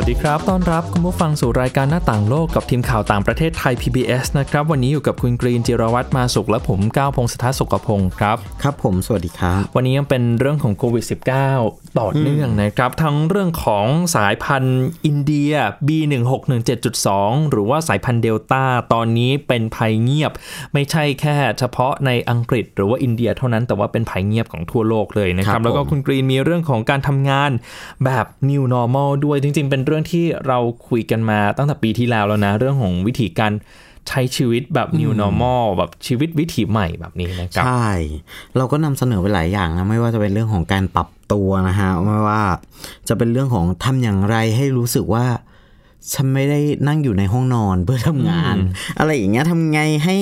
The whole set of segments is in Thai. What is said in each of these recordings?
วัสดีครับ ต้อนรับคุณผู้ฟังสู่รายการหน้าต่างโลกกับทีมข่าวต่างประเทศไทย PBS นะครับ วันนี้อยู่กับคุณกรีนจิรวัตรมาสุขและผมก้าวพงศธรสุขพงศ์ครับ ครับผม สวัสดีครับ วันนี้ยังเป็นเรื่องของโควิด -19 ต่อเนื่องนะครับ ทั้งเรื่องของสายพันธุ์อินเดีย B1617.2 หรือว่าสายพันธุ์เดลต้าตอนนี้เป็นภัยเงียบ ไม่ใช่แค่เฉพาะในอังกฤษ หรือว่าอินเดียเท่านั้นแต่ว่าเป็นภัยเงียบของทั่วโลกเลยนะคครัรับบแล้วก็ผมคุณกรีนมีเรื่องของการทำงานแบบ new normal ด้วยจริงๆเป็นเรื่องที่เราคุยกันมาตั้งแต่ปีที่แล้วแล้วนะ เรื่องของวิธีการใช้ชีวิตแบบ new normal แบบชีวิตวิถีใหม่แบบนี้นะครับ ใช่ เราก็นำเสนอไปหลายอย่างนะ ไม่ว่าจะเป็นเรื่องของการปรับตัวนะฮะไม่ว่าจะเป็นเรื่องของทำอย่างไรให้รู้สึกว่าฉันไม่ได้นั่งอยู่ในห้องนอนเพื่อทำงาน อะไรอย่างเงี้ยทำไงให้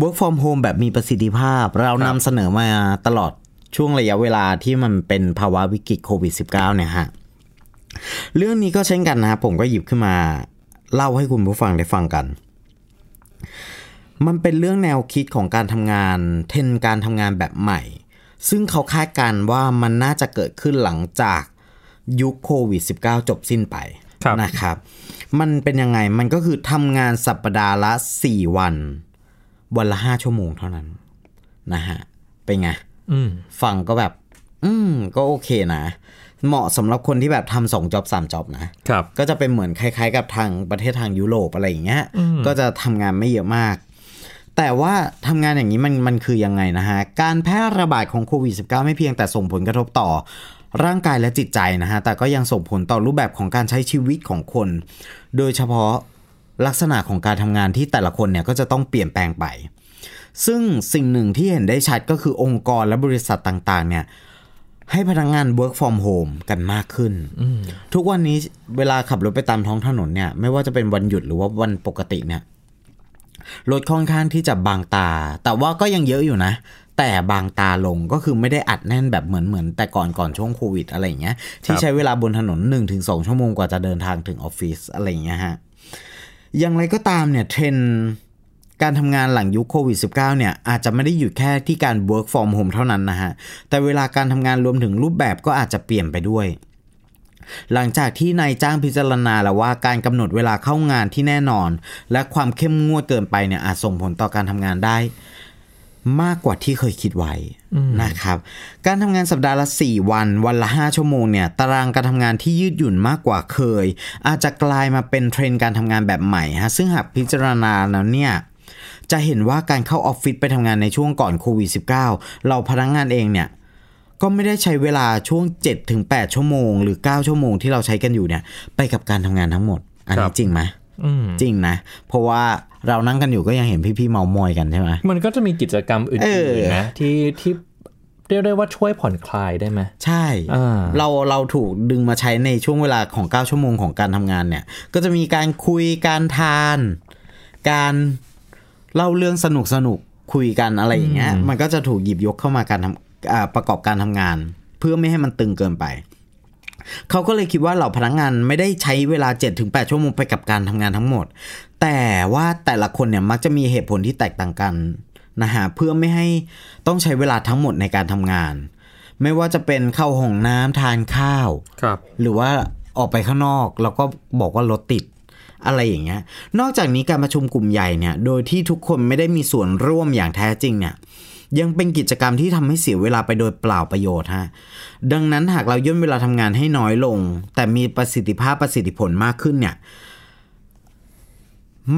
work from home แบบมีประสิทธิภาพ เรานำเสนอมาตลอดช่วงระยะเวลาที่มันเป็นภาวะวิกฤตโควิด -19 เนี่ยฮะ เรื่องนี้ก็เช่นกันนะครับผมก็หยิบขึ้นมาเล่าให้คุณผู้ฟังได้ฟังกัน มันเป็นเรื่องแนวคิดของการทำงาน เทรนด์การทำงานแบบใหม่ ซึ่งเขาคาดการณ์ว่ามันน่าจะเกิดขึ้นหลังจากยุคโควิด -19 จบสิ้นไปครับนะครับ มันเป็นยังไง มันก็คือทำงานสัปดาห์ละ 4 วัน วันละ 5 ชั่วโมงเท่านั้นนะฮะ เป็นไงอืมฟังก็แบบ อืม ก็โอเคนะ เหมาะสำหรับคนที่แบบทำสองจ็อบสามจ็อบนะครับก็จะเป็นเหมือนคล้าย ๆ กับทางประเทศทางยุโรปอะไรอย่างเงี้ยก็จะทำงานไม่เยอะมาก แต่ว่าทำงานอย่างนี้มันมันคือยังไงนะฮะ การแพร่ระบาดของโควิด -19 ไม่เพียงแต่ส่งผลกระทบต่อร่างกายและจิตใจนะฮะ แต่ก็ยังส่งผลต่อรูปแบบของการใช้ชีวิตของคน โดยเฉพาะลักษณะของการทำงานที่แต่ละคนเนี่ยก็จะต้องเปลี่ยนแปลงไป ซึ่งสิ่งหนึ่งที่เห็นได้ชัดก็คือองค์กรและบริษัทต่างๆ เนี่ย ให้พนักงาน work from home กันมากขึ้น ทุกวันนี้เวลาขับรถไปตามท้องถนนเนี่ย ไม่ว่าจะเป็นวันหยุดหรือว่าวันปกติเนี่ยรถค่อนข้างที่จะบางตา แต่ว่าก็ยังเยอะอยู่นะ แต่บางตาลงก็คือไม่ได้อัดแน่นแบบเหมือนเหมือนแต่ก่อนก่อนช่วงโควิดอะไรอย่างเงี้ย ที่ใช้เวลาบนถนน 1-2 ชั่วโมงกว่าจะเดินทางถึงออฟฟิศอะไรอย่างเงี้ยฮะอย่างไรก็ตามเนี่ยเทรนด์ การทำงานหลังยุคโควิด -19 เนี่ยอาจจะไม่ได้อยู่แค่ที่การ work from home เท่านั้นนะฮะ แต่เวลาการทำงานรวมถึงรูปแบบก็อาจจะเปลี่ยนไปด้วย หลังจากที่นายจ้างพิจารณาแล้วว่าการกำหนดเวลาเข้างานที่แน่นอน และความเข้มงวดเกินไปเนี่ยอาจส่งผลต่อการทำงานได้ มากกว่าที่เคยคิดไว้นะครับ การทำงานสัปดาห์ละ 4 วัน วันละ 5 ชั่วโมงเนี่ยตารางการทำงานที่ยืดหยุ่นมากกว่าเคย อาจจะกลายมาเป็นเทรนด์การทำงานแบบใหม่ฮะซึ่งหากพิจารณาแล้วเนี่ย จะเห็นว่าการเข้าออฟฟิศไปทำงานในช่วงก่อนโควิด -19 เราพนักงานเองเนี่ยก็ไม่ได้ใช้เวลาช่วง 7-8 ชั่วโมง หรือ 9 ชั่วโมงที่เราใช้กันอยู่เนี่ย ไปกับการทำงานทั้งหมด อันครันี้บจริงไหมอืมจริงนะ เพราะว่าเรานั่งกันอยู่ก็ยังเห็นพี่ๆเมามอยกันใช่ไหมมันก็จะมีกิจกรรมอื่เอนอๆนะที่ที่เรียกได้ว่าช่วยผ่อนคลายได้ไหมใช่อ่าเราเราถูกดึงมาใช้ในช่วงเวลาของ 9 ชั่วโมงของการทำงานเนี่ย ก็จะมีการคุยการทาน การ เล่าเรื่องสนุกสนุกๆคุยกันอะไรอย่างเงี้ย มันก็จะถูกหยิบยกเข้ามาการทำอ่าประกอบการทำงาน เพื่อไม่ให้มันตึงเกินไป เขาก็เลยคิดว่าเหล่าพนักงานไม่ได้ใช้เวลา 7-8 ชั่วโมงไปกับการทำงานทั้งหมด แต่ว่าแต่ละคนเนี่ยมักจะมีเหตุผลที่แตกต่างกันนะฮะเพื่อไม่ให้ต้องใช้เวลาทั้งหมดในการทำงาน ไม่ว่าจะเป็นเข้าห้องน้ำทานข้าวครับ หรือว่าออกไปข้างนอก แล้วก็บอกว่ารถติด อะไรอย่างเงี้ย นอกจากนี้การประชุมกลุ่มใหญ่เนี่ย โดยที่ทุกคนไม่ได้มีส่วนร่วมอย่างแท้จริงเนี่ยยังเป็นกิจกรรมที่ทำให้เสียเวลาไปโดยเปล่าประโยชน์ฮะ ดังนั้นหากเราย่นเวลาทำงานให้น้อยลง แต่มีประสิทธิภาพประสิทธิผลมากขึ้นเนี่ย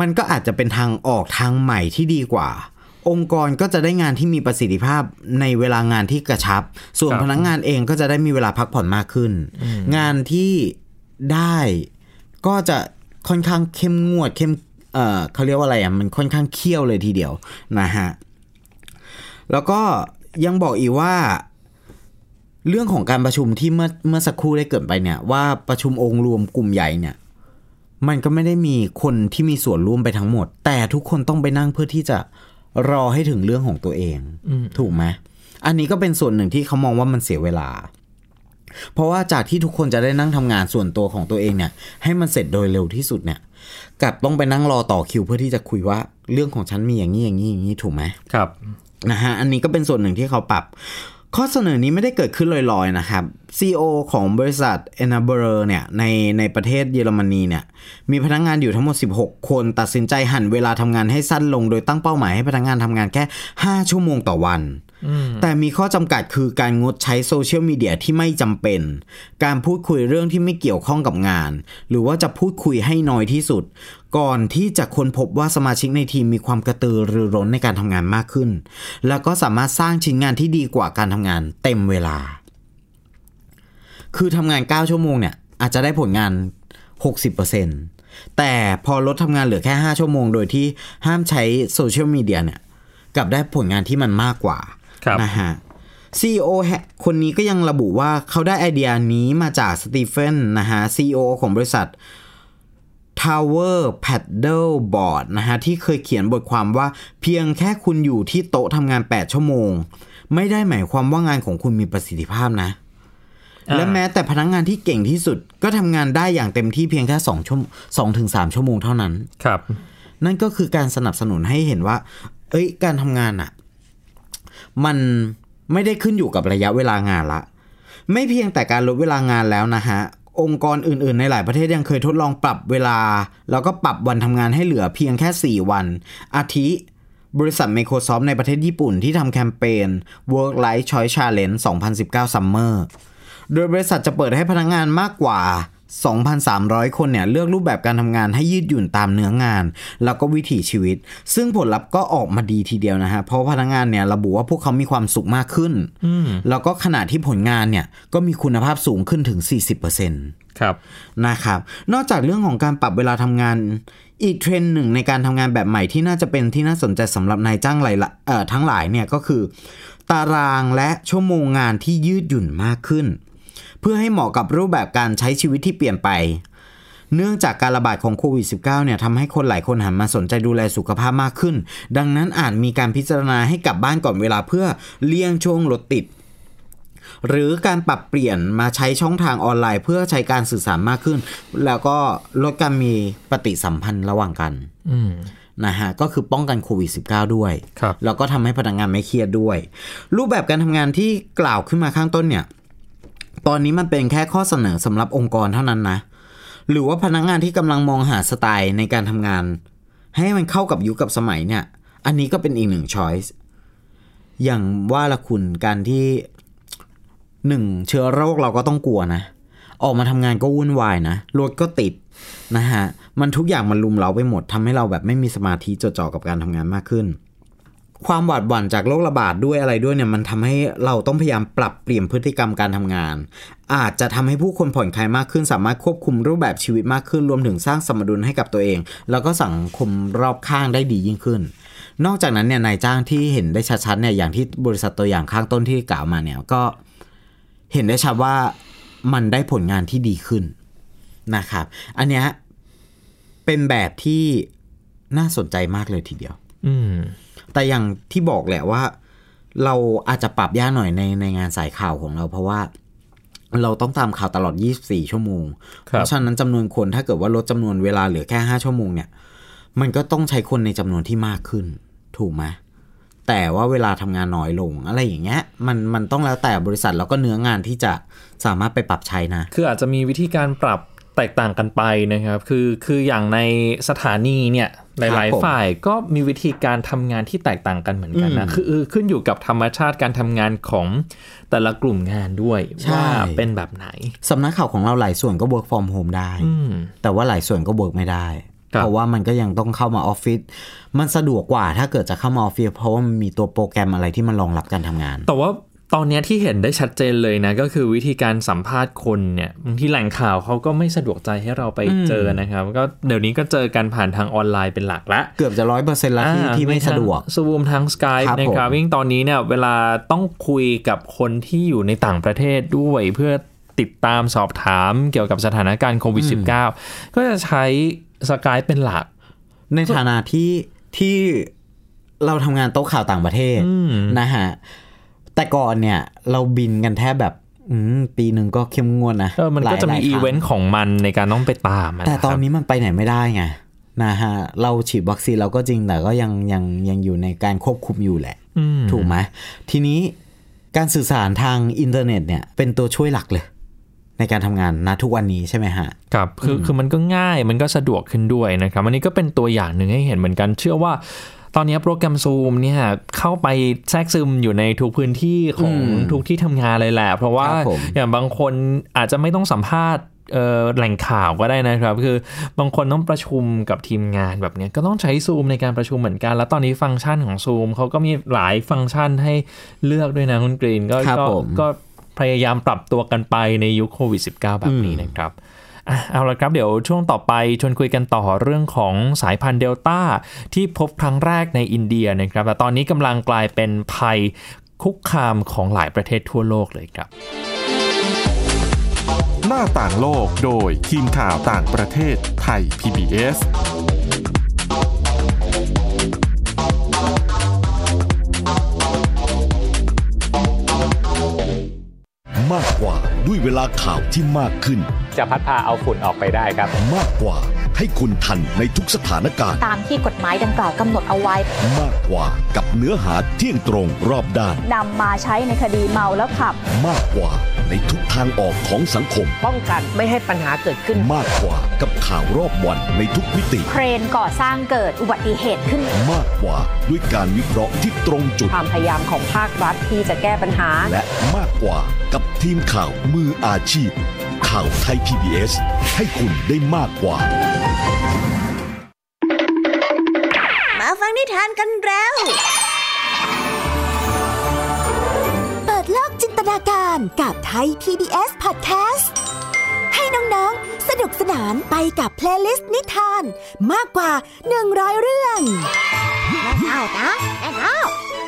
มันก็อาจจะเป็นทางออกทางใหม่ที่ดีกว่า องค์กรก็จะได้งานที่มีประสิทธิภาพในเวลางานที่กระชับ ส่วนครับพนักงานเองก็จะได้มีเวลาพักผ่อนมากขึ้น งานที่ได้ก็จะ ค่อนข้างเข้มงวดเข้มเอ่อเขาเรียกว่าอะไรอะมันค่อนข้างเคี่ยวเลยทีเดียวนะฮะแล้วก็ยังบอกอีกว่าเรื่องของการประชุมที่เมื่อเมื่อสักครู่ได้เกริดไปเนี่ยว่าประชุมองค์รวมกลุ่มใหญ่เนี่ย มันก็ไม่ได้มีคนที่มีส่วนร่วมไปทั้งหมด แต่ทุกคนต้องไปนั่งเพื่อที่จะรอให้ถึงเรื่องของตัวเองถูกไหมอันนี้ก็เป็นส่วนหนึ่งที่เขามองว่ามันเสียเวลา เพราะว่าจากที่ทุกคนจะได้นั่งทำงานส่วนตัวของตัวเองเนี่ย ให้มันเสร็จโดยเร็วที่สุดเนี่ยกลับต้องไปนั่งรอต่อคิวเพื่อที่จะคุยว่าเรื่องของฉันมีอย่างนี้อย่างนี้อย่างนี้ถูกไหมครับนะฮะอันนี้ก็เป็นส่วนหนึ่งที่เขาปรับ ข้อเสนอนี้ไม่ได้เกิดขึ้นลอยๆนะครับ CEO ของบริษัท e n a b e r เนี่ยในในประเทศเยอรมนีเนี่ยมีพนักงานอยู่ทั้งหมด 16 คน ตัดสินใจหั่นเวลาทำงานให้สั้นลง โดยตั้งเป้าหมายให้พนักงานทำงานแค่ 5 ชั่วโมงต่อวัน แต่มีข้อจำกัดคือการงดใช้โซเชียลมีเดียที่ไม่จำเป็น การพูดคุยเรื่องที่ไม่เกี่ยวข้องกับงาน หรือว่าจะพูดคุยให้น้อยที่สุด ก่อนที่จะค้นพบว่าสมาชิกในทีมมีความกระตือรือร้นในการทำงานมากขึ้น แล้วก็สามารถสร้างชิ้นงานที่ดีกว่าการทำงานเต็มเวลา คือทำงาน 9 ชั่วโมงเนี่ยอาจจะได้ผลงาน 60%แต่พอลดทำงานเหลือแค่ 5 ชั่วโมง โดยที่ห้ามใช้โซเชียลมีเดียเนี่ยกลับได้ผลงานที่มันมากกว่า นะฮะ CEO แฮะคนนี้ก็ยังระบุว่าเขาได้ไอเดียนี้มาจากสตีเฟนนะฮะ CEO ของบริษัท Tower Paddle Board นะฮะ ที่เคยเขียนบทความว่าเพียงแค่คุณอยู่ที่โต๊ะทำงาน 8 ชั่วโมง ไม่ได้หมายความว่างานของคุณมีประสิทธิภาพนะอ่าและแม้แต่พนักงานที่เก่งที่สุดก็ทำงานได้อย่างเต็มที่เพียงแค่2ชั่วสองถึงสามชั่วโมงเท่านั้น ครับ นั่นก็คือการสนับสนุนให้เห็นว่า เอ้ย การทำงานอะ มันไม่ได้ขึ้นอยู่กับระยะเวลางานละ ไม่เพียงแต่การลดเวลางานแล้วนะฮะ องค์กรอื่นๆ ในหลายประเทศยังเคยทดลองปรับเวลา แล้วก็ปรับวันทำงานให้เหลือเพียงแค่ 4 วัน อาทิ บริษัท Microsoft ในประเทศญี่ปุ่นที่ทำแคมเปญ Work Life Choice Challenge 2019 Summer โดยบริษัทจะเปิดให้พนักงานมากกว่า 2,300 คนเนี่ยเลือกรูปแบบการทำงานให้ยืดหยุ่นตามเนื้องาน แล้วก็วิถีชีวิต ซึ่งผลลัพธ์ก็ออกมาดีทีเดียวนะฮะ เพราะพนักงานเนี่ยระบุว่าพวกเขามีความสุขมากขึ้น แล้วก็ขณะที่ผลงานเนี่ยก็มีคุณภาพสูงขึ้นถึง 40%ครับนะครับ นอกจากเรื่องของการปรับเวลาทำงานอีกเทรนด์หนึ่งในการทำงานแบบใหม่ที่น่าจะเป็นที่น่าสนใจสำหรับนายจ้างหลายละเอ่อทั้งหลายเนี่ยก็คือ ตารางและชั่วโมงงานที่ยืดหยุ่นมากขึ้น เพื่อให้เหมาะกับรูปแบบการใช้ชีวิตที่เปลี่ยนไป เนื่องจากการระบาดของโควิด -19 เนี่ยทำให้คนหลายคนหันมาสนใจดูแลสุขภาพมากขึ้น ดังนั้นอาจมีการพิจารณาให้กลับบ้านก่อนเวลาเพื่อเลี่ยงช่วงรถติดหรือการปรับเปลี่ยนมาใช้ช่องทางออนไลน์ เพื่อใช้การสื่อสารมากขึ้น แล้วก็ลดการมีปฏิสัมพันธ์ระหว่างกันอืมนะฮะก็คือป้องกันโควิด -19 ด้วยครับแล้วก็ทำให้พนักงานไม่เครียดด้วย รูปแบบการทำงานที่กล่าวขึ้นมาข้างต้นเนี่ย ตอนนี้มันเป็นแค่ข้อเสนอสำหรับองค์กรเท่านั้นนะ หรือว่าพนักงานที่กำลังมองหาสไตล์ในการทำงาน ให้มันเข้ากับยุคกับสมัยเนี่ย อันนี้ก็เป็นอีกหนึ่งช้อยส์อย่างว่าละคุณการที่หนึ่งเชื้อโรคเราก็ต้องกลัวนะ ออกมาทำงานก็วุ่นวายนะรถก็ติดนะฮะ มันทุกอย่างมันลุมเราไปหมดทำให้เราแบบไม่มีสมาธิจดจ่อกับการทำงานมากขึ้น ความหวาดหวั่นจากโรคระบาดด้วยอะไรด้วยเนี่ยมันทำให้เราต้องพยายามปรับเปลี่ยนพฤติกรรมการทำงาน อาจจะทำให้ผู้คนผ่อนคลายมากขึ้น สามารถควบคุมรูปแบบชีวิตมากขึ้นรวมถึงสร้างสมดุลให้กับตัวเอง แล้วก็สังคมรอบข้างได้ดียิ่งขึ้น นอกจากนั้นเนี่ยนายจ้างที่เห็นได้ชัดๆเนี่ยอย่างที่บริษัทตัวอย่างข้างต้นที่กล่าวมาเนี่ยก็เห็นได้ชัดว่ามันได้ผลงานที่ดีขึ้นนะครับ อันเนี้ยเป็นแบบที่น่าสนใจมากเลยทีเดียว อืม แต่อย่างที่บอกแหละว่า เราอาจจะปรับยากหน่อยในในงานสายข่าวของเรา เพราะว่าเราต้องตามข่าวตลอด 24 ชั่วโมงครับเพราะฉะนั้นจำนวนคนถ้าเกิดว่าลดจำนวนเวลาเหลือแค่ 5 ชั่วโมงเนี่ย มันก็ต้องใช้คนในจำนวนที่มากขึ้น ถูกไหมแต่ว่าเวลาทำงานน้อยลงอะไรอย่างเงี้ยมันมันต้องแล้วแต่บริษัทแล้วก็เนื้องานที่จะสามารถไปปรับใช้นะ คืออาจจะมีวิธีการปรับ แตกต่างกันไปนะครับ คือคืออย่างในสถานีเนี่ยหครัลายบผมๆฝ่ายก็มีวิธีการทำงานที่แตกต่างกันเหมือนกันนะอืมคือคือขึ้นอยู่กับธรรมชาติการทำงานของแต่ละกลุ่มงานด้วยใช่ว่าเป็นแบบไหนสำนักข่าวของเราหลายส่วนก็ work from home ได้อืมแต่ว่าหลายส่วนก็เบิกไม่ได้ครับเพราะว่ามันก็ยังต้องเข้ามาออฟฟิศมันสะดวกกว่าถ้าเกิดจะเข้ามาออฟฟิศเพราะว่ามันมีตัวโปรแกรมอะไรที่มันรองรับการทำงาน แต่ว่า ตอนเนี้ยที่เห็นได้ชัดเจนเลยนะ ก็คือวิธีการสัมภาษณ์คนเนี่ยบางที่แหล่งข่าวเขาก็ไม่สะดวกใจให้เราไปเจอนะครับ ก็เดี๋ยวนี้ก็เจอกันผ่านทางออนไลน์เป็นหลักละ เกือบจะร้อยเปอร์เซ็นต์แล้วที่ที่ไม่สะดวกซูมทางสกายครับนะครับผมยิ่งตอนนี้เนี่ยเวลาต้องคุยกับคนที่อยู่ในต่างประเทศด้วยเพื่อติดตามสอบถามเกี่ยวกับสถานการณ์โควิด -19 ก็จะใช้สกายเป็นหลัก ในฐานะที่ที่เราทำงานโต๊ะข่าวต่างประเทศอืมนะฮะ แต่ก่อนเนี่ย เราบินกันแทบแบบอืมปีหนึ่งก็เข้มงวดนะเออมันก็จะมีหลายๆอีครั้งเวนต์ของมันในการต้องไปตามะแต่นะครับตอนนี้มันไปไหนไม่ได้ไงนะฮะเราฉีดวัคซีนเราก็จริงแต่ก็ยังยังยังอยู่ในการควบคุมอยู่แหละอืมถูกไหมทีนี้การสื่อสารทางอินเทอร์เน็ตเนี่ยเป็นตัวช่วยหลักเลย ในการทำงานนะทุกวันนี้ใช่ไหมฮะครับคือคือมันก็ง่ายมันก็สะดวกขึ้นด้วยนะครับอันนี้ก็เป็นตัวอย่างหนึ่งให้เห็นเหมือนกันเชื่อว่า ตอนนี้โปรแกรม Zoom เนี่ยเข้าไปแทรกซึมอยู่ในทุกพื้นที่ของอืมทุกที่ทำงานเลยแหละ เพราะว่าครับผมอย่างบางคนอาจจะไม่ต้องสัมภาษณ์เอ่อแหล่งข่าวก็ได้นะครับ คือบางคนต้องประชุมกับทีมงานแบบเนี้ยก็ต้องใช้ Zoom ในการประชุมเหมือนกัน แล้วตอนนี้ฟังก์ชันของ Zoom เขาก็มีหลายฟังก์ชันให้เลือกด้วยนะคุณกรีนก็ครับก็ผมก็พยายามปรับตัวกันไปในยุคโควิด -19 แบบนี้นะครับ อะเอาละครับเดี๋ยวช่วงต่อไปชวนคุยกันต่อเรื่องของสายพันธุ์เดลต้าที่พบครั้งแรกในอินเดียนะครับแต่ตอนนี้กำลังกลายเป็นภัยคุกคามของหลายประเทศทั่วโลกเลยครับ หน้าต่างโลกโดยทีมข่าวต่างประเทศไทย PBS มากกว่าด้วยเวลาข่าวที่มากขึ้น จะพัดพาเอาฝุ่นออกไปได้ครับ มากกว่าให้คุณทันในทุกสถานการณ์ ตามที่กฎหมายดังกล่าวกำหนดเอาไว้ มากกว่ากับเนื้อหาเที่ยงตรงรอบด้านนำมาใช้ในคดีเมาแล้วขับ มากกว่าในทุกทางออกของสังคม ป้องกันไม่ให้ปัญหาเกิดขึ้นมากกว่า กับข่าวรอบวันในทุกมิติ เครนก่อสร้างเกิดอุบัติเหตุขึ้น มากกว่าด้วยการวิเคราะห์ที่ตรงจุด ความพยายามของภาครัฐที่จะแก้ปัญหา และมากกว่ากับทีมข่าวมืออาชีพ ข่าวไทย PBS ให้คุณได้มากกว่า มาฟังนิทานกันแล้ว เปิดโลกจินตนาการกับไทย PBS Podcast ให้น้องๆ สนุกสนานไปกับเพลย์ลิสต์นิทาน มากกว่า 100 เรื่องเอานะเอา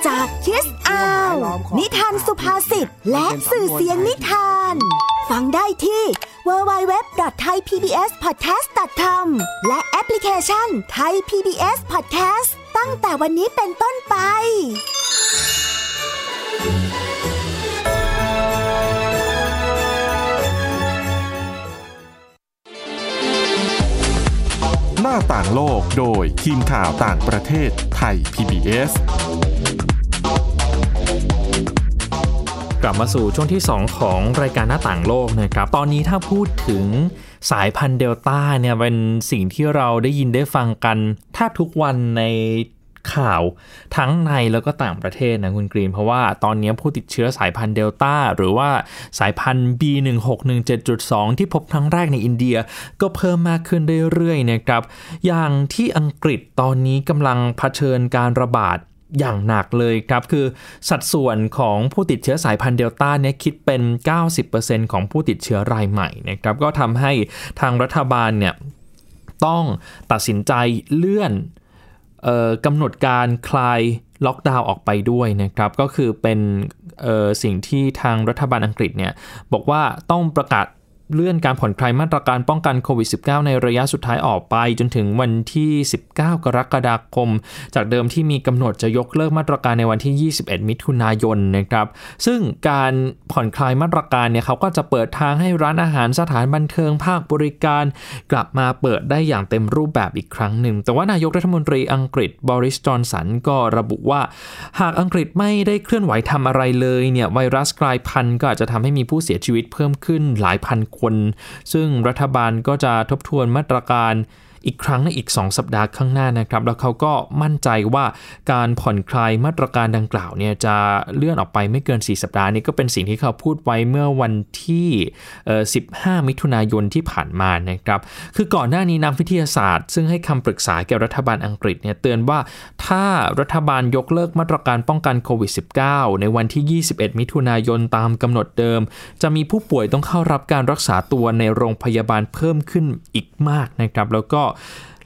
จากคิสอาว นิทานสุภาษิตและสื่อเสียงนิทาน ฟังได้ที่ www.thaipbspodcast.com และแอปพลิเคชัน Thai PBS Podcast ตั้งแต่วันนี้เป็นต้นไป หน้าต่างโลกโดยทีมข่าวต่างประเทศไทย PBS กลับมาสู่ช่วงที่ 2 ของรายการหน้าต่างโลกนะครับ ตอนนี้ถ้าพูดถึงสายพันธุ์เดลต้าเนี่ยเป็นสิ่งที่เราได้ยินได้ฟังกันแทบทุกวันใน ข่าวทั้งในแล้วก็ต่างประเทศนะคุณกรีน เพราะว่าตอนนี้ผู้ติดเชื้อสายพันธุ์เดลต้าหรือว่าสายพันธุ์ B1617.2 ที่พบครั้งแรกในอินเดียก็เพิ่มมากขึ้นเรื่อยๆนะครับ อย่างที่อังกฤษตอนนี้กำลังเผชิญการระบาดอย่างหนักเลยครับ คือสัดส่วนของผู้ติดเชื้อสายพันธุ์เดลต้าเนี่ยคิดเป็น 90%ของผู้ติดเชื้อรายใหม่นะครับ ก็ทำให้ทางรัฐบาลเนี่ยต้องตัดสินใจเลื่อน กำหนดการคลายล็อกดาวน์ออกไปด้วยนะครับ ก็คือเป็นสิ่งที่ทางรัฐบาลอังกฤษเนี่ยบอกว่าต้องประกาศ เลื่อนการผ่อนคลายมาตรการป้องกันโควิด -19 ในระยะสุดท้ายออกไป จนถึงวันที่ 19 กรกฎาคม จากเดิมที่มีกำหนดจะยกเลิกมาตรการในวันที่ 21 มิถุนายนนะครับ ซึ่งการผ่อนคลายมาตรการเนี่ยเขาก็จะเปิดทางให้ร้านอาหารสถานบันเทิงภาคบริการ กลับมาเปิดได้อย่างเต็มรูปแบบอีกครั้งหนึ่ง แต่ว่านายกรัฐมนตรีอังกฤษบริสจอนสันก็ระบุว่า หากอังกฤษไม่ได้เคลื่อนไหวทำอะไรเลยเนี่ยไวรัสกลายพันธุ์ก็อาจจะทำให้มีผู้เสียชีวิตเพิ่มขึ้นหลายพันคน ซึ่งรัฐบาลก็จะทบทวนมาตรการ อีกครั้งในอีก 2 สัปดาห์ข้างหน้านะครับ แล้วเขาก็มั่นใจว่าการผ่อนคลายมาตรการดังกล่าวเนี่ยจะเลื่อนออกไปไม่เกิน 4 สัปดาห์นี้ก็เป็นสิ่งที่เขาพูดไว้เมื่อวันที่ 15 มิถุนายนที่ผ่านมานะครับ คือก่อนหน้านี้นักวิทยาศาสตร์ ซึ่งให้คำปรึกษาแก่รัฐบาลอังกฤษเนี่ยเตือนว่าถ้ารัฐบาลยกเลิกมาตรการป้องกันโควิด -19 ในวันที่ 21 มิถุนายนตามกำหนดเดิม จะมีผู้ป่วยต้องเข้ารับการรักษาตัวในโรงพยาบาลเพิ่มขึ้นอีกมากนะครับ แล้วก็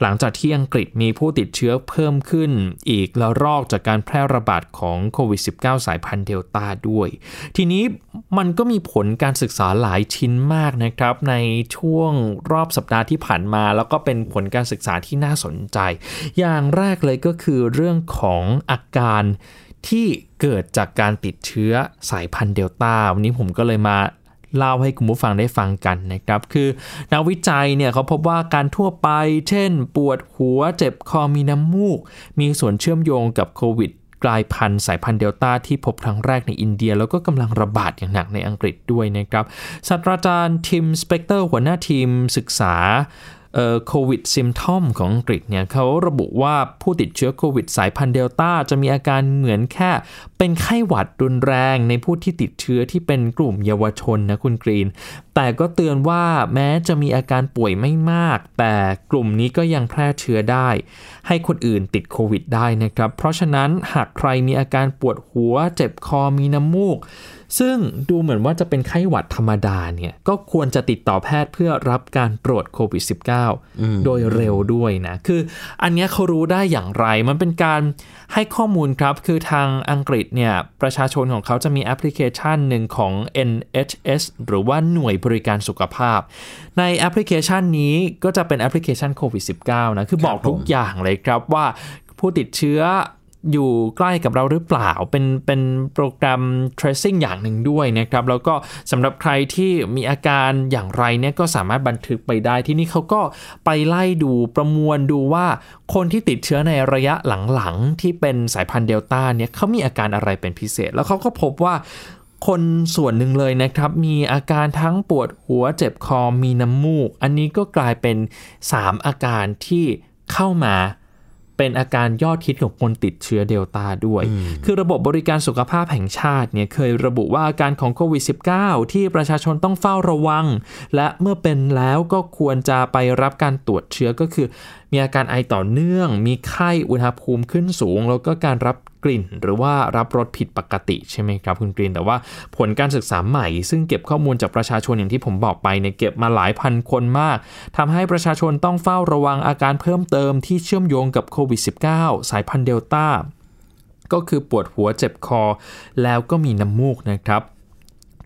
หลังจากที่อังกฤษมีผู้ติดเชื้อเพิ่มขึ้นอีกแล้วรอกจากการแพร่ระบาดของโควิด -19 สายพันธุ์เดลต้าด้วย ทีนี้มันก็มีผลการศึกษาหลายชิ้นมากนะครับ ในช่วงรอบสัปดาห์ที่ผ่านมา แล้วก็เป็นผลการศึกษาที่น่าสนใจ อย่างแรกเลยก็คือเรื่องของอาการที่เกิดจากการติดเชื้อสายพันธุ์เดลต้าวันนี้ผมก็เลยมา เล่าให้คุณผู้ฟังได้ฟังกันนะครับ คือนักวิจัยเนี่ยเขาพบว่าการทั่วไป เช่น ปวดหัวเจ็บคอมีน้ำมูก มีส่วนเชื่อมโยงกับโควิดกลายพันธุ์สายพันธุ์เดลต้าที่พบครั้งแรกในอินเดีย แล้วก็กำลังระบาดอย่างหนักในอังกฤษด้วยนะครับศาสตราจารย์ทิมสเปกเตอร์หัวหน้าทีมศึกษา โควิดซิมทอมของอังกฤษเนี่ยเขาระบุว่าผู้ติดเชื้อโควิดสายพันธุ์เดลต้าจะมีอาการเหมือนแค่ เป็นไข้หวัดรุนแรงในผู้ที่ติดเชื้อที่เป็นกลุ่มเยาวชนนะคุณกรีน แต่ก็เตือนว่าแม้จะมีอาการป่วยไม่มาก แต่กลุ่มนี้ก็ยังแพร่เชื้อได้ ให้คนอื่นติดโควิดได้นะครับ เพราะฉะนั้นหากใครมีอาการปวดหัว เจ็บคอมีน้ำมูก ซึ่งดูเหมือนว่าจะเป็นไข้หวัดธรรมดาเนี่ยก็ควรจะติดต่อแพทย์เพื่อรับการตรวจโควิด -19 โดยเร็วด้วยนะ คืออันเนี้ยเขารู้ได้อย่างไรมันเป็นการให้ข้อมูลครับ คือทางอังกฤษเนี่ยประชาชนของเขาจะมีแอปพลิเคชันหนึ่งของ NHS หรือว่าหน่วยบริการสุขภาพ ในแอปพลิเคชันนี้ก็จะเป็นแอปพลิเคชันโควิด -19 นะ คือบอกทุกอย่างเลยครับว่าผู้ติดเชื้ออยู่ใกล้กับเราหรือเปล่า เป็นเป็นโปรแกรม tracing อย่างหนึ่งด้วยนะครับ แล้วก็สำหรับใครที่มีอาการอย่างไรเนี่ยก็สามารถบันทึกไปได้ที่นี่เขาก็ไปไล่ดูประมวลดูว่า คนที่ติดเชื้อในระยะหลังๆ ที่เป็นสายพันธุ์เดลต้าเนี่ยเขามีอาการอะไรเป็นพิเศษ แล้วเขาก็พบว่า คนส่วนหนึ่งเลยนะครับ มีอาการทั้งปวดหัวเจ็บคอมีน้ำมูก อันนี้ก็กลายเป็น 3 อาการที่เข้ามาเป็นอาการยอดฮิตของคนติดเชื้อเดลต้าด้วย คือระบบบริการสุขภาพแห่งชาติเนี่ยเคยระบุว่าอาการของโควิด -19 ที่ประชาชนต้องเฝ้าระวัง และเมื่อเป็นแล้วก็ควรจะไปรับการตรวจเชื้อก็คือ มีอาการไอต่อเนื่อง มีไข้อุณหภูมิขึ้นสูง แล้วก็การรับ กลิ่น หรือว่ารับรสผิดปกติใช่ไหมครับคุณกรีนแต่ว่าผลการศึกษาใหม่ ซึ่งเก็บข้อมูลจากประชาชนอย่างที่ผมบอกไปเนี่ยเก็บมาหลายพันคนมากทำให้ประชาชนต้องเฝ้าระวังอาการเพิ่มเติมที่เชื่อมโยงกับโควิด -19 สายพันธุ์เดลต้าก็คือปวดหัวเจ็บคอ แล้วก็มีน้ำมูกนะครับ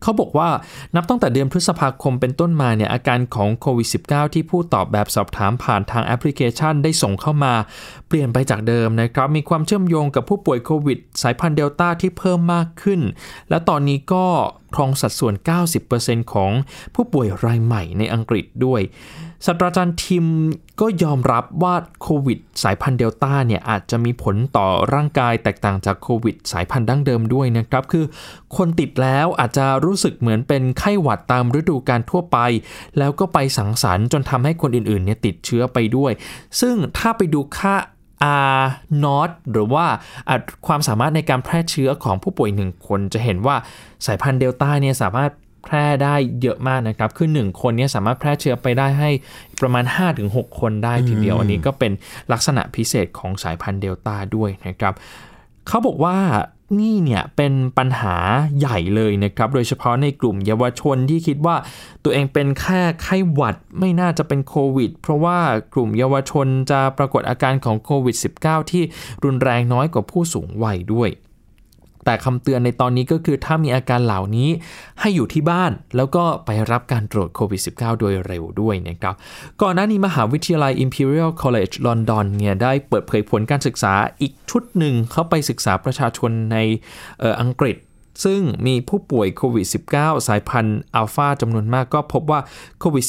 เขาบอกว่านับตั้งแต่เดือนพฤษภาคมเป็นต้นมาเนี่ยอาการของโควิด -19 ที่ผู้ตอบแบบสอบถามผ่านทางแอปพลิเคชันได้ส่งเข้ามา เปลี่ยนไปจากเดิมนะครับ มีความเชื่อมโยงกับผู้ป่วยโควิด สายพันธุ์เดลต้าที่เพิ่มมากขึ้น และตอนนี้ก็ครองสัดส่วน 90%ของผู้ป่วยรายใหม่ในอังกฤษด้วย ศาสตราจารย์ทิมก็ยอมรับว่าโควิดสายพันธุ์เดลต้าเนี่ยอาจจะมีผลต่อร่างกายแตกต่างจากโควิดสายพันธุ์ดั้งเดิมด้วยนะครับ คือคนติดแล้วอาจจะรู้สึกเหมือนเป็นไข้หวัดตามฤดูกาลทั่วไป แล้วก็ไปสังสรรค์จนทำให้คนอื่นๆเนี่ยติดเชื้อไปด้วย ซึ่งถ้าไปดูค่า R not หรือว่าความสามารถในการแพร่เชื้อของผู้ป่วยหนึ่งคน จะเห็นว่าสายพันธุ์เดลต้าเนี่ยสามารถ แพร่ได้เยอะมากนะครับ คือ 1 คนนี้สามารถแพร่เชื้อไปได้ให้ประมาณ 5-6 คนได้ทีเดียว อันนี้ก็เป็นลักษณะพิเศษของสายพันธุ์เดลต้าด้วยนะครับ เขาบอกว่านี่เนี่ยเป็นปัญหาใหญ่เลยนะครับ โดยเฉพาะในกลุ่มเยาวชนที่คิดว่าตัวเองเป็นแค่ไข้หวัดไม่น่าจะเป็นโควิด เพราะว่ากลุ่มเยาวชนจะปรากฏอาการของโควิด -19 ที่รุนแรงน้อยกว่าผู้สูงวัยด้วย แต่คำเตือนในตอนนี้ก็คือถ้ามีอาการเหล่านี้ให้อยู่ที่บ้าน แล้วก็ไปรับการตรวจโควิด -19 โดยเร็วด้วยนะครับ ก่อนหน้านี้มหาวิทยาลัย Imperial College London เนี่ยได้เปิดเผยผลการศึกษาอีกชุดหนึ่งเขาไปศึกษาประชาชนในอังกฤษ ซึ่งมีผู้ป่วยโควิด -19 สายพันธุ์อัลฟาจำนวนมากก็พบว่าโควิด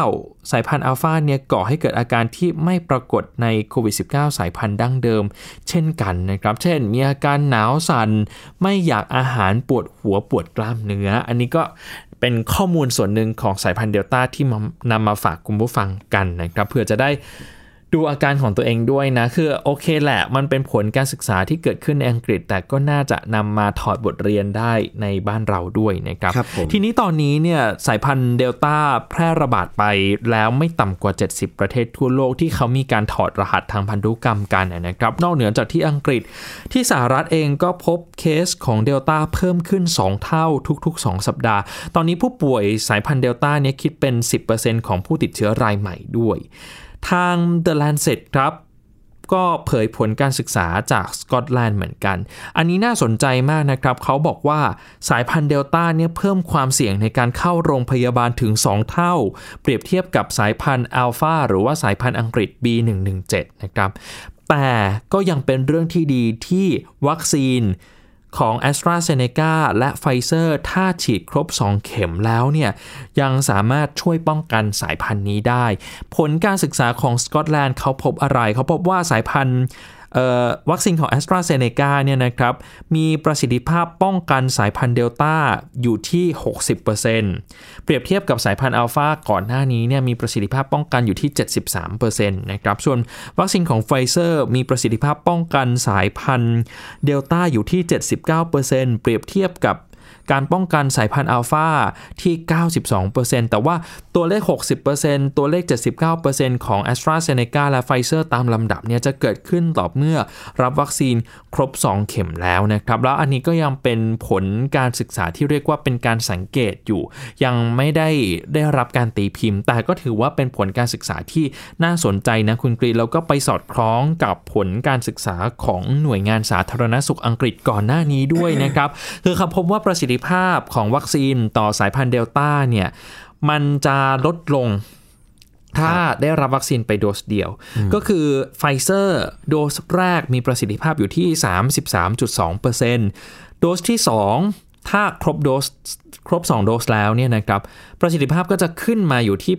-19 สายพันธุ์อัลฟาเนี่ยก่อให้เกิดอาการที่ไม่ปรากฏในโควิด -19 สายพันธุ์ดั้งเดิม เช่นกันนะครับ เช่น มีอาการหนาวสัน่นไม่อยากอาหารปวดหัวปวดกล้ามเนื้อ อันนี้ก็เป็นข้อมูลส่วนหนึ่งของสายพันธุ์เดลต้าที่นำมาฝากคุณผู้ฟังกันนะครับเพื่อจะได้ ดูอาการของตัวเองด้วยนะ คือโอเคแหละ มันเป็นผลการศึกษาที่เกิดขึ้นในอังกฤษ แต่ก็น่าจะนำมาถอดบทเรียนได้ในบ้านเราด้วยนะครับรบทีนี้ตอนนี้เนี่ยสายพันธุ์เดลต้าแพร่ระบาดไปแล้วไม่ต่ำกว่า 70 ประเทศทั่วโลกที่เขามีการถอดรหัสทางพันธุกรรมกันนะครับ นอกเหนือจากที่อังกฤษ ที่สหรัฐเองก็พบเคสของเดลต้าเพิ่มขึ้น 2 เท่าทุก ๆ 2 สัปดาห์ ตอนนี้ผู้ป่วยสายพันธุ์เดลต้าเนี่ยคิดเป็น 10%ของผู้ติดเชื้อรายใหม่ด้วย ทาง The Lancet ครับก็เผยผลการศึกษาจากสกอตแลนด์เหมือนกัน อันนี้น่าสนใจมากนะครับ เขาบอกว่าสายพันธุ์เดลต้าเนี่ยเพิ่มความเสี่ยงในการเข้าโรงพยาบาลถึง 2 เท่า เปรียบเทียบกับสายพันธุ์อัลฟาหรือว่าสายพันธุ์อังกฤษ B117 นะครับ แต่ก็ยังเป็นเรื่องที่ดีที่วัคซีน ของ a s t r a z เซ e c a และ p ฟ i เซอร์ถ้าฉีดครบ 2 เข็มแล้วเนี่ยยังสามารถช่วยป้องกันสายพันธุ์นี้ได้ ผลการศึกษาของสกอตแลนด์เขาพบอะไร เขาพบว่าสายพันธุ์ วัคซีนของ AstraZeneca เนี่ยนะครับมีประสิทธิภาพป้องกันสายพันธุ์เดลต้าอยู่ที่ 60%เปรียบเทียบกับสายพันธุ์อัลฟาก่อนหน้านี้เนี่ยมีประสิทธิภาพป้องกันอยู่ที่ 73%นะครับส่วนวัคซีนของไฟเซอร์มีประสิทธิภาพป้องกันสายพันธุ์เดลต้าอยู่ที่ 79%เปรียบเทียบกับ การป้องกันสายพันธุ์อัลฟาที่ 92%แต่ว่าตัวเลข 60%ตัวเลข 79%ของ a s t r a z เซ e c a และ Pfizer ตามลำดับเนี่ยจะเกิดขึ้นต่อเมื่อรับวัคซีนครบ 2 เข็มแล้วนะครับ แล้วอันนี้ก็ยังเป็นผลการศึกษาที่เรียกว่าเป็นการสังเกตอยู่ ยังไม่ได้ได้รับการตีพิมพ์ แต่ก็ถือว่าเป็นผลการศึกษาที่น่าสนใจนะคุณกรีแล้วก็ไปสอดคล้องกับผลการศึกษาของหน่วยงานสาธารณสุขอังกฤษก่อนหน้านี้ด้วยนะครับคือเขาพบว่าประสิทธิภาพของวัคซีนต่อสายพันธุ์เดลต้าเนี่ยมันจะลดลงถ้าได้รับวัคซีนไปโดสเดียว ก็คือไฟเซอร์โดสแรกมีประสิทธิภาพอยู่ที่ 33.2%โดสที่ 2 ถ้าครบโดสครบ 2 โดสแล้วเนี่ยนะครับประสิทธิภาพก็จะขึ้นมาอยู่ที่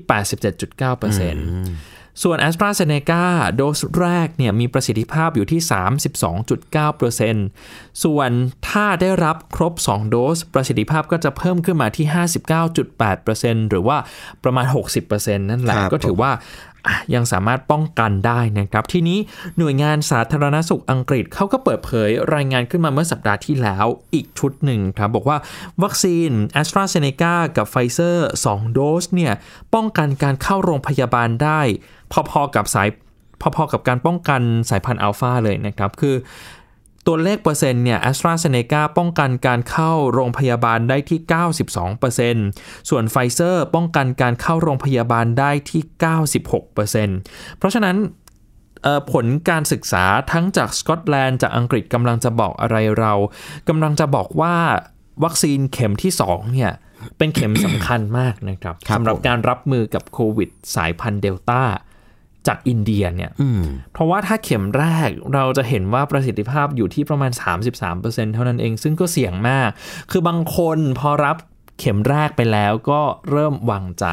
87.9% ส่วน AstraZeneca โดสแรกเนี่ยมีประสิทธิภาพอยู่ที่ 32.9%ส่วนถ้าได้รับครบ 2 โดส ประสิทธิภาพก็จะเพิ่มขึ้นมาที่ 59.8%หรือว่าประมาณ 60%นั่นแหละครับก็ถือว่าอะ ยังสามารถป้องกันได้นะครับ ทีนี้หน่วยงานสาธารณสุขอังกฤษเขาก็เปิดเผยรายงานขึ้นมาเมื่อสัปดาห์ที่แล้วอีกชุดหนึ่งครับ บอกว่าวัคซีน a s t r a z เซ e c a กับไฟเซอร์2โดสเนี่ยป้องกันการเข้าโรงพยาบาลได้ พอๆกับสายพอๆกับการป้องกันสายพันธุ์อัลฟาเลยนะครับ คือ ตัวเลขเปอร์เซ็นต์เนี่ย AstraZeneca ป้องกันการเข้าโรงพยาบาลได้ที่ 92%ส่วนไฟเซอร์ป้องกันการเข้าโรงพยาบาลได้ที่ 96%เพราะฉะนั้นเอ่อผลการศึกษาทั้งจากสกอตแลนด์จากอังกฤษกำลังจะบอกอะไรเรากำลังจะบอกว่าวัคซีนเข็มที่2เนี่ยเป็นเข็มสำคัญมากนะครับครับสำหรับผมการรับมือกับโควิดสายพันธุ์เดลต้า จากอินเดียเนี่ยอืมเพราะว่าถ้าเข็มแรกเราจะเห็นว่าประสิทธิภาพอยู่ที่ประมาณ 33%เท่านั้นเอง ซึ่งก็เสี่ยงมาก คือบางคนพอรับเข็มแรกไปแล้วก็เริ่มวางใจ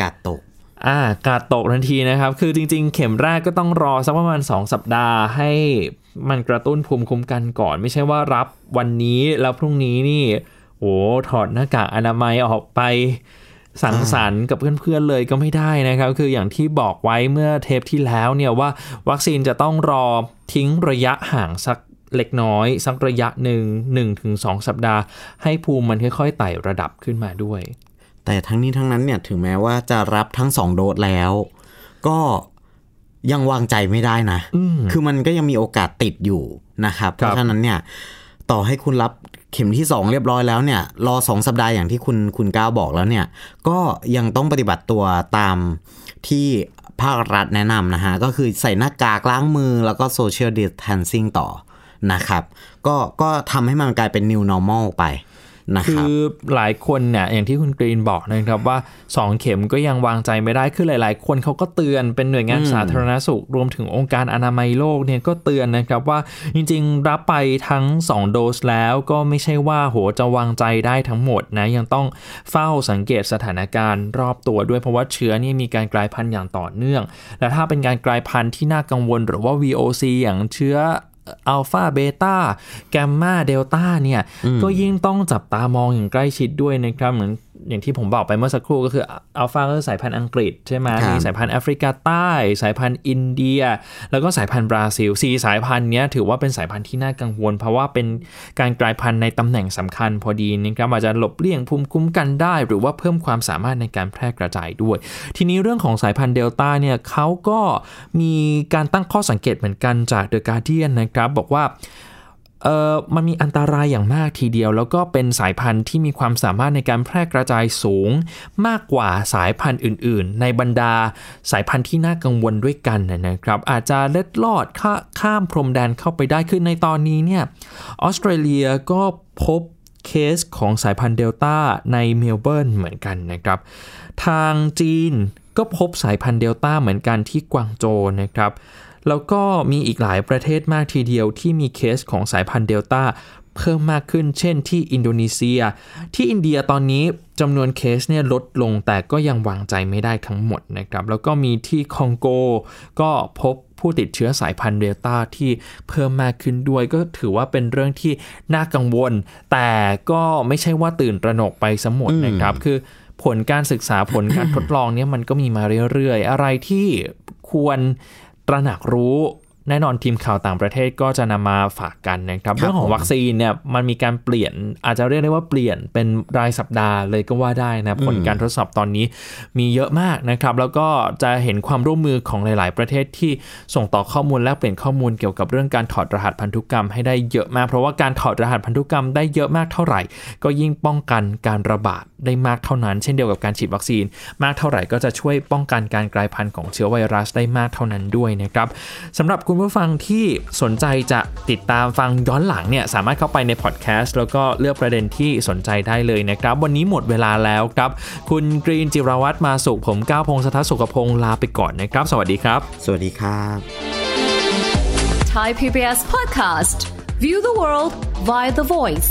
กาดตกอ่ากาดตกทันทีนะครับ คือจริง ๆ เข็มแรกก็ต้องรอสักประมาณ 2 สัปดาห์ ให้มันกระตุ้นภูมิคุ้มกันก่อน ไม่ใช่ว่ารับวันนี้แล้วพรุ่งนี้นี่โอ้ถอดหน้ากากอนามัยออกไป สังสรรค์กับเพื่อนๆเลยก็ไม่ได้นะครับ คืออย่างที่บอกไว้เมื่อเทปที่แล้วเนี่ยว่าวัคซีนจะต้องรอทิ้งระยะห่างสักเล็กน้อย สักระยะหนึ่งหนึ่งถึงสองสัปดาห์ ให้ภูมิมันค่อยๆไต่ระดับขึ้นมาด้วย แต่ทั้งนี้ทั้งนั้นเนี่ยถึงแม้ว่าจะรับทั้งสองโดสแล้ว ก็ยังวางใจไม่ได้นะ คือมันก็ยังมีโอกาสติดอยู่นะครับ เพครับราะฉะนั้นเนี่ย ต่อให้คุณรับเข็มที่สองเรียบร้อยแล้วเนี่ย รอสองสัปดาห์อย่างที่คุณคุณก้าวบอกแล้วเนี่ย ก็ยังต้องปฏิบัติตัวตามที่ภาครัฐแนะนำนะฮะ ก็คือใส่หน้ากากล้างมือแล้วก็โซเชียลดิสทันซิ่งต่อนะครับ ก็ก็ทำให้มันกลายเป็น new normal ไป นะคคืรับอหลายคนเนี่ยอย่างที่คุณกรีนบอกนะครับว่า 2 เข็มก็ยังวางใจไม่ได้คือหลาย ๆ คนเขาก็เตือนเป็นหน่วยงานสาธารณสุข รวมถึงองค์การอนามัยโลกเนี่ยก็เตือนนะครับว่าจริง ๆ รับไปทั้ง 2 โดสแล้วก็ไม่ใช่ว่าโหจะวางใจได้ทั้งหมดนะยังต้องเฝ้าสังเกตสถานการณ์รอบตัวด้วยเพราะว่าเชื้อนี่มีการกลายพันธุ์อย่างต่อเนื่อง และถ้าเป็นการกลายพันธุ์ที่น่ากังวลหรือว่า VOC อย่างเชื้อ อัลฟาเบต้าแกมมาเดลต้าเนี่ย ก็ยิ่งต้องจับตามองอย่างใกล้ชิดด้วยนะครับ เหมือน อย่างที่ผมบอกไปเมื่อสักครู่ก็คืออัลฟาก็คือสายพันธุ์อังกฤษใช่ไหมครับมีสายพันธุ์แอฟริกาใต้ สายพันธุ์อินเดีย แล้วก็สายพันธุ์บราซิลสี่สายพันธุ์เนี้ยถือว่าเป็นสายพันธุ์ที่น่ากังวล เพราะว่าเป็นการกลายพันธุ์ในตำแหน่งสำคัญพอดีนะครับอาจจะหลบเลี่ยงภูมิคุ้มกันได้ หรือว่าเพิ่มความสามารถในการแพร่กระจายด้วย ทีนี้เรื่องของสายพันธุ์เดลต้าเนี่ยเขาก็มีการตั้งข้อสังเกตเหมือนกันจาก The Guardian นะครับบอกว่า เอ่อมันมีอันตรายอย่างมากทีเดียว แล้วก็เป็นสายพันธุ์ที่มีความสามารถในการแพร่กระจายสูงมากกว่าสายพันธุ์อื่น ๆ ในบรรดาสายพันธุ์ที่น่ากังวลด้วยกันนะครับ อาจจะเล็ดลอดข้าข้ามพรมแดนเข้าไปได้คือในตอนนี้เนี่ยออสเตรเลียก็พบเคสของสายพันธุ์เดลต้าในเมลเบิร์นเหมือนกันนะครับ ทางจีนก็พบสายพันธุ์เดลต้าเหมือนกันที่กวางโจวนะครับ แล้วก็มีอีกหลายประเทศมากทีเดียวที่มีเคสของสายพันธุ์เดลต้าเพิ่มมากขึ้น เช่นที่อินโดนีเซีย ที่อินเดียตอนนี้จำนวนเคสเนี่ยลดลงแต่ก็ยังวางใจไม่ได้ทั้งหมดนะครับ แล้วก็มีที่คองโก ก็พบผู้ติดเชื้อสายพันธุ์เดลต้าที่เพิ่มมากขึ้นด้วย ก็ถือว่าเป็นเรื่องที่น่ากังวล แต่ก็ไม่ใช่ว่าตื่นตระหนกไปสมดนะครับ คือผลการศึกษาผลการทดลองเนี่ยมันก็มีมาเรื่อยๆ อะไรที่ควร ตระหนักรู้แน่นอนทีมข่าวต่างประเทศก็จะนำมาฝากกันนะครับครับเรื่องของวัคซีนเนี่ยมันมีการเปลี่ยนอาจจะเรียกได้ว่าเปลี่ยนเป็นรายสัปดาห์เลยก็ว่าได้นะผลการทดสอบตอนนี้มีเยอะมากนะครับ แล้วก็จะเห็นความร่วมมือของหลาย ๆ ประเทศที่ส่งต่อข้อมูลแลกเปลี่ยนข้อมูลเกี่ยวกับเรื่องการถอดรหัสพันธุกรรมให้ได้เยอะมาก เพราะว่าการถอดรหัสพันธุกรรมได้เยอะมากเท่าไหร่ ก็ยิ่งป้องกันการระบาด ได้มากเท่านั้น เช่นเดียวกับการฉีดวัคซีน มากเท่าไหร่ก็จะช่วยป้องกันการกลายพันธุ์ของเชื้อไวรัสได้มากเท่านั้นด้วยนะครับสำหรับคุณผู้ฟังที่สนใจจะติดตามฟังย้อนหลังเนี่ยสามารถเข้าไปในพอดแคสต์แล้วก็เลือกประเด็นที่สนใจได้เลยนะครับ วันนี้หมดเวลาแล้วครับ คุณกรีนจิรวัตรมาสุขผมก้าวพงศธรสุขพงศ์ลาไปก่อนนะครับ สวัสดีครับ สวัสดีครับ Thai PBS podcast. View the world via the voice.